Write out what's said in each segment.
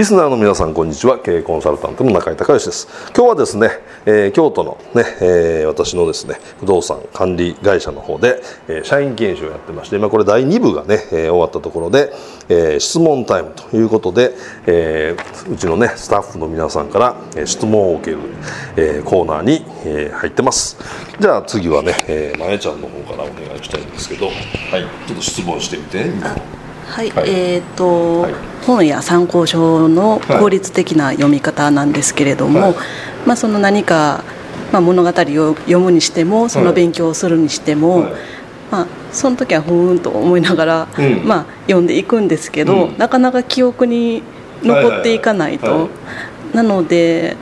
リスナーの皆さんこんにちは。経営コンサルタントの中井隆義です。今日はですね、えー、京都のね、えー、私のですね不動産管理会社の方で、えー、社員研修をやってまして今これ第2部がね、えー、終わったところで、えー、質問タイムということで、えー、うちのねスタッフの皆さんから、え、質問を受ける、えー、コーナーに、えー、入ってます。じゃあ次はね、えー、まえちゃんの方からお願いしたいんですけどはいちょっと質問してみてはい、はい、えっ、ー、と、はい、本や参考書の効率的な読み方なんですけれども、はい、まあその何か、まあ、物語を読むにしてもその勉強をするにしても、まあ、その時はふーんと思いながら、うん、まあ、読んでいくんですけど、うん、なかなか記憶に残っていかないと、なので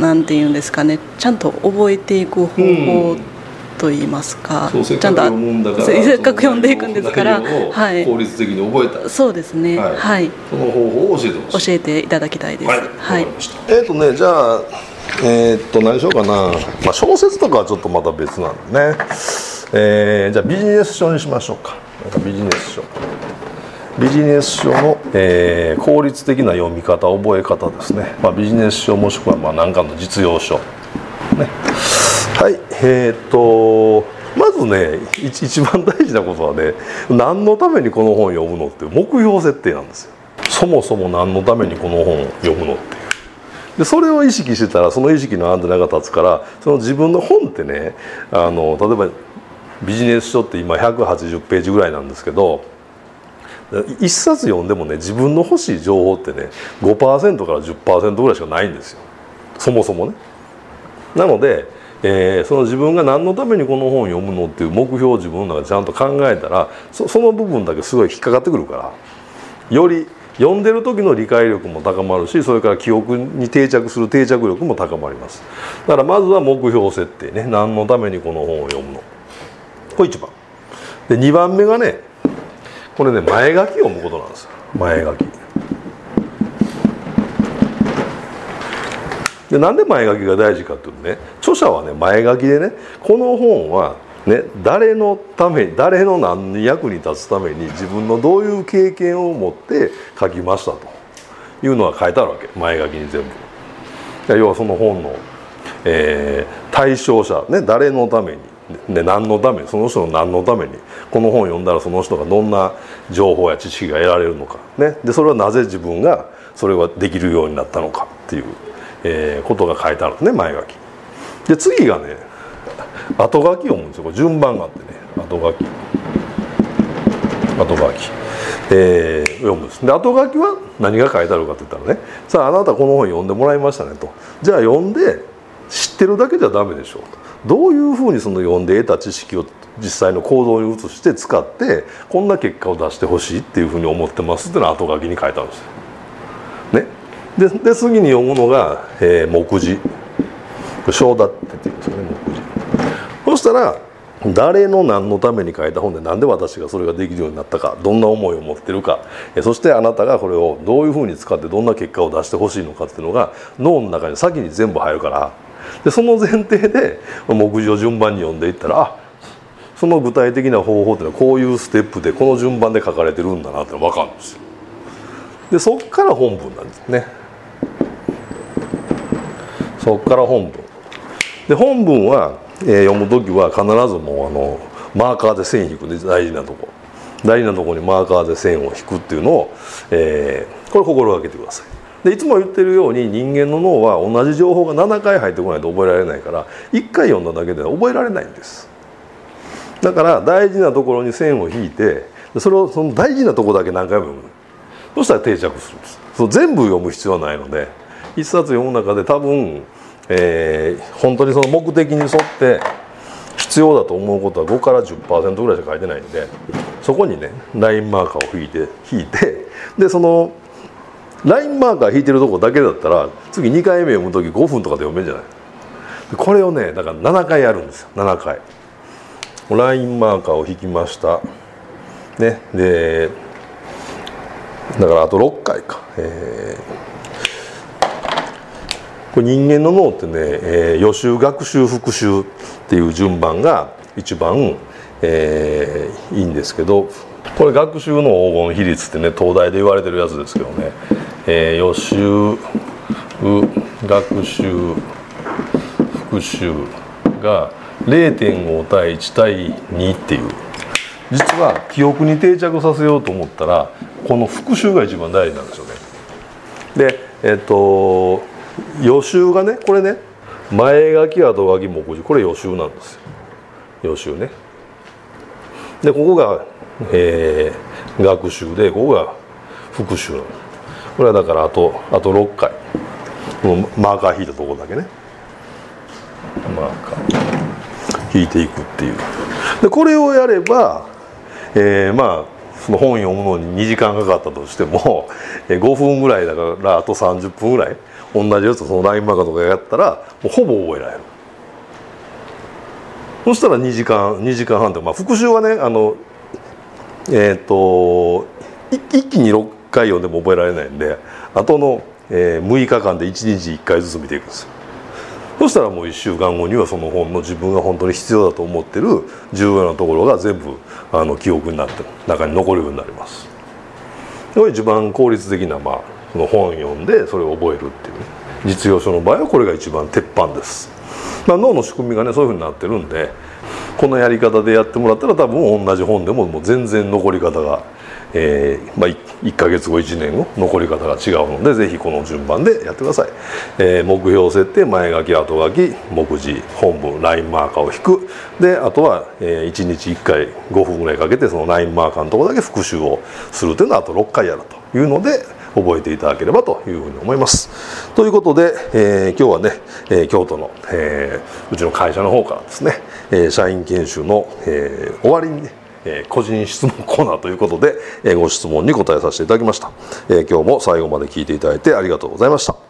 なんていうんですかねちゃんと覚えていく方法と言いますかちゃんとせっかく読んでいくんですからはい、効率的に覚えたそうですね。はい、はい、その方法を教えてほしい。教えていただきたいです。はい、はい、えっ、ー、とねじゃあえー、っと何しようかな、まあ、小説とかはちょっとまた別なんでね、えー、じゃあビジネス書にしましょうか。ビジネス書。ビジネス書の、えー、効率的な読み方覚え方ですね、まあ、ビジネス書もしくはまあ何かの実用書。ねはいえー、っとまずね一番大事なことはね何のためにこの本を読むのって目標設定なんですよ。そもそも何のためにこの本を読むのっていう。でそれを意識してたらその意識のアンテナが立つからその自分の本ってねあの例えばビジネス書って今180ページぐらいなんですけど一冊読んでもね自分の欲しい情報ってね5%から10%ぐらいしかないんですよ。そもそもね。なのでえー、その自分が何のためにこの本を読むのっていう目標を自分の中でちゃんと考えたらその部分だけすごい引っかかってくるからより読んでる時の理解力も高まるしそれから記憶に定着する定着力も高まります。だからまずは目標設定ね。何のためにこの本を読むの。これ1番。で2番目がねこれね前書き読むことなんですよ。前書き。でなんで前書きが大事かっていうとね著者はね前書きでねこの本はね、誰のため誰の何に役に立つために自分のどういう経験を持って書きましたというのが書いてあるわけ前書きに全部。要はその本の、えー、対象者、ね、誰のために、ね、何のためにその人の何のためにこの本を読んだらその人がどんな情報や知識が得られるのか、ね、でそれはなぜ自分がそれができるようになったのかっていうえー、ことが書いてあるんですね前書き。で次がね後書き読むんですよ。順番があってね後書き。後書き、えー、読むんです。で後書きは何が書いてあるかって言ったらねさああなたこの本読んでもらいましたねと。じゃあ読んで知ってるだけじゃダメでしょうどういうふうにその読んで得た知識を実際の行動に移して使ってこんな結果を出してほしいっていうふうに思ってますっていうのは後書きに書いてあるんですよ。ね。でで次に読むのが、えー、目次章立ってっていうんですよね目次そしたら誰の何のために書いた本で何で私がそれができるようになったかどんな思いを持ってるかそしてあなたがこれをどういうふうに使ってどんな結果を出してほしいのかっていうのが脳の中に先に全部入るからでその前提で目次を順番に読んでいったらあその具体的な方法っていうのはこういうステップでこの順番で書かれてるんだなって分かるんですよ。でそっから本文なんですね。そこから本文。で本文は、えー、読む時は必ずもうあのマーカーで線引くで大事なとこ。大事なとこにマーカーで線を引くっていうのを、えー、これ心がけてください。でいつも言ってるように人間の脳は同じ情報が7回入ってこないと覚えられないから1回読んだだけでは覚えられないんです。だから大事なところに線を引いてそれをその大事なとこだけ何回も読む。そしたら定着するんです。その全部読む必要はないので一冊読む中で多分、えー、本当にその目的に沿って必要だと思うことは5から10%ぐらいしか書いてないんでそこにねラインマーカーを引いて引いてでそのラインマーカー引いてるとこだけだったら次2回目読む時5分とかで読めるんじゃない？これをねだから7回やるんですよ。7回。ラインマーカーを引きました。ね。でだからあと6回か、えー、これ人間の脳ってね、えー、予習学習復習っていう順番が一番、えー、いいんですけどこれ学習の黄金比率ってね東大で言われてるやつですけどね、えー、予習学習復習が0.5対1対2っていう実は記憶に定着させようと思ったらこの復習が一番大事なんですよね。でえっと予習がねこれね前書き後書き目次これ予習なんですよ。予習ね。でここが、えー、学習でここが復習。なのこれはだからあとあと6回。このマーカー引いたところだけね。マーカー引いていくっていう。でこれをやれば、えー、まあその本読むのに2時間かかったとしても5分ぐらいだからあと30分ぐらい。同じやつそのラインマーカーとかやったらもうほぼ覚えられる。そしたら2時間2時間半でまあ復習はねあのえっ、ー、と一気に6回読んでも覚えられないんであとの、えー、6日間で1日1回ずつ見ていくんですよ。そしたらもう1週間後にはその本の自分が本当に必要だと思ってる重要なところが全部あの記憶になって中に残るようになります。一番効率的な、まあ、その本読んでそれを覚えるっていう、ね、実用書の場合はこれが一番鉄板です、まあ、脳の仕組みがねそういうふうになってるんでこのやり方でやってもらったら多分同じ本でももう全然残り方がえーまあ、1か月後1年後残り方が違うのでぜひこの順番でやってください、えー、目標設定前書き後書き目次本文ラインマーカーを引く。であとは、えー、1日1回5分ぐらいかけてそのラインマーカーのところだけ復習をするというのはあと6回やるというので覚えていただければというふうに思います。ということで、えー、今日はね、えー、京都の、えー、うちの会社の方からですね、えー、社員研修の、えー、終わりにねえー、個人質問コーナーということで、えー、ご質問に答えさせていただきました、えー、今日も最後まで聞いていただいてありがとうございました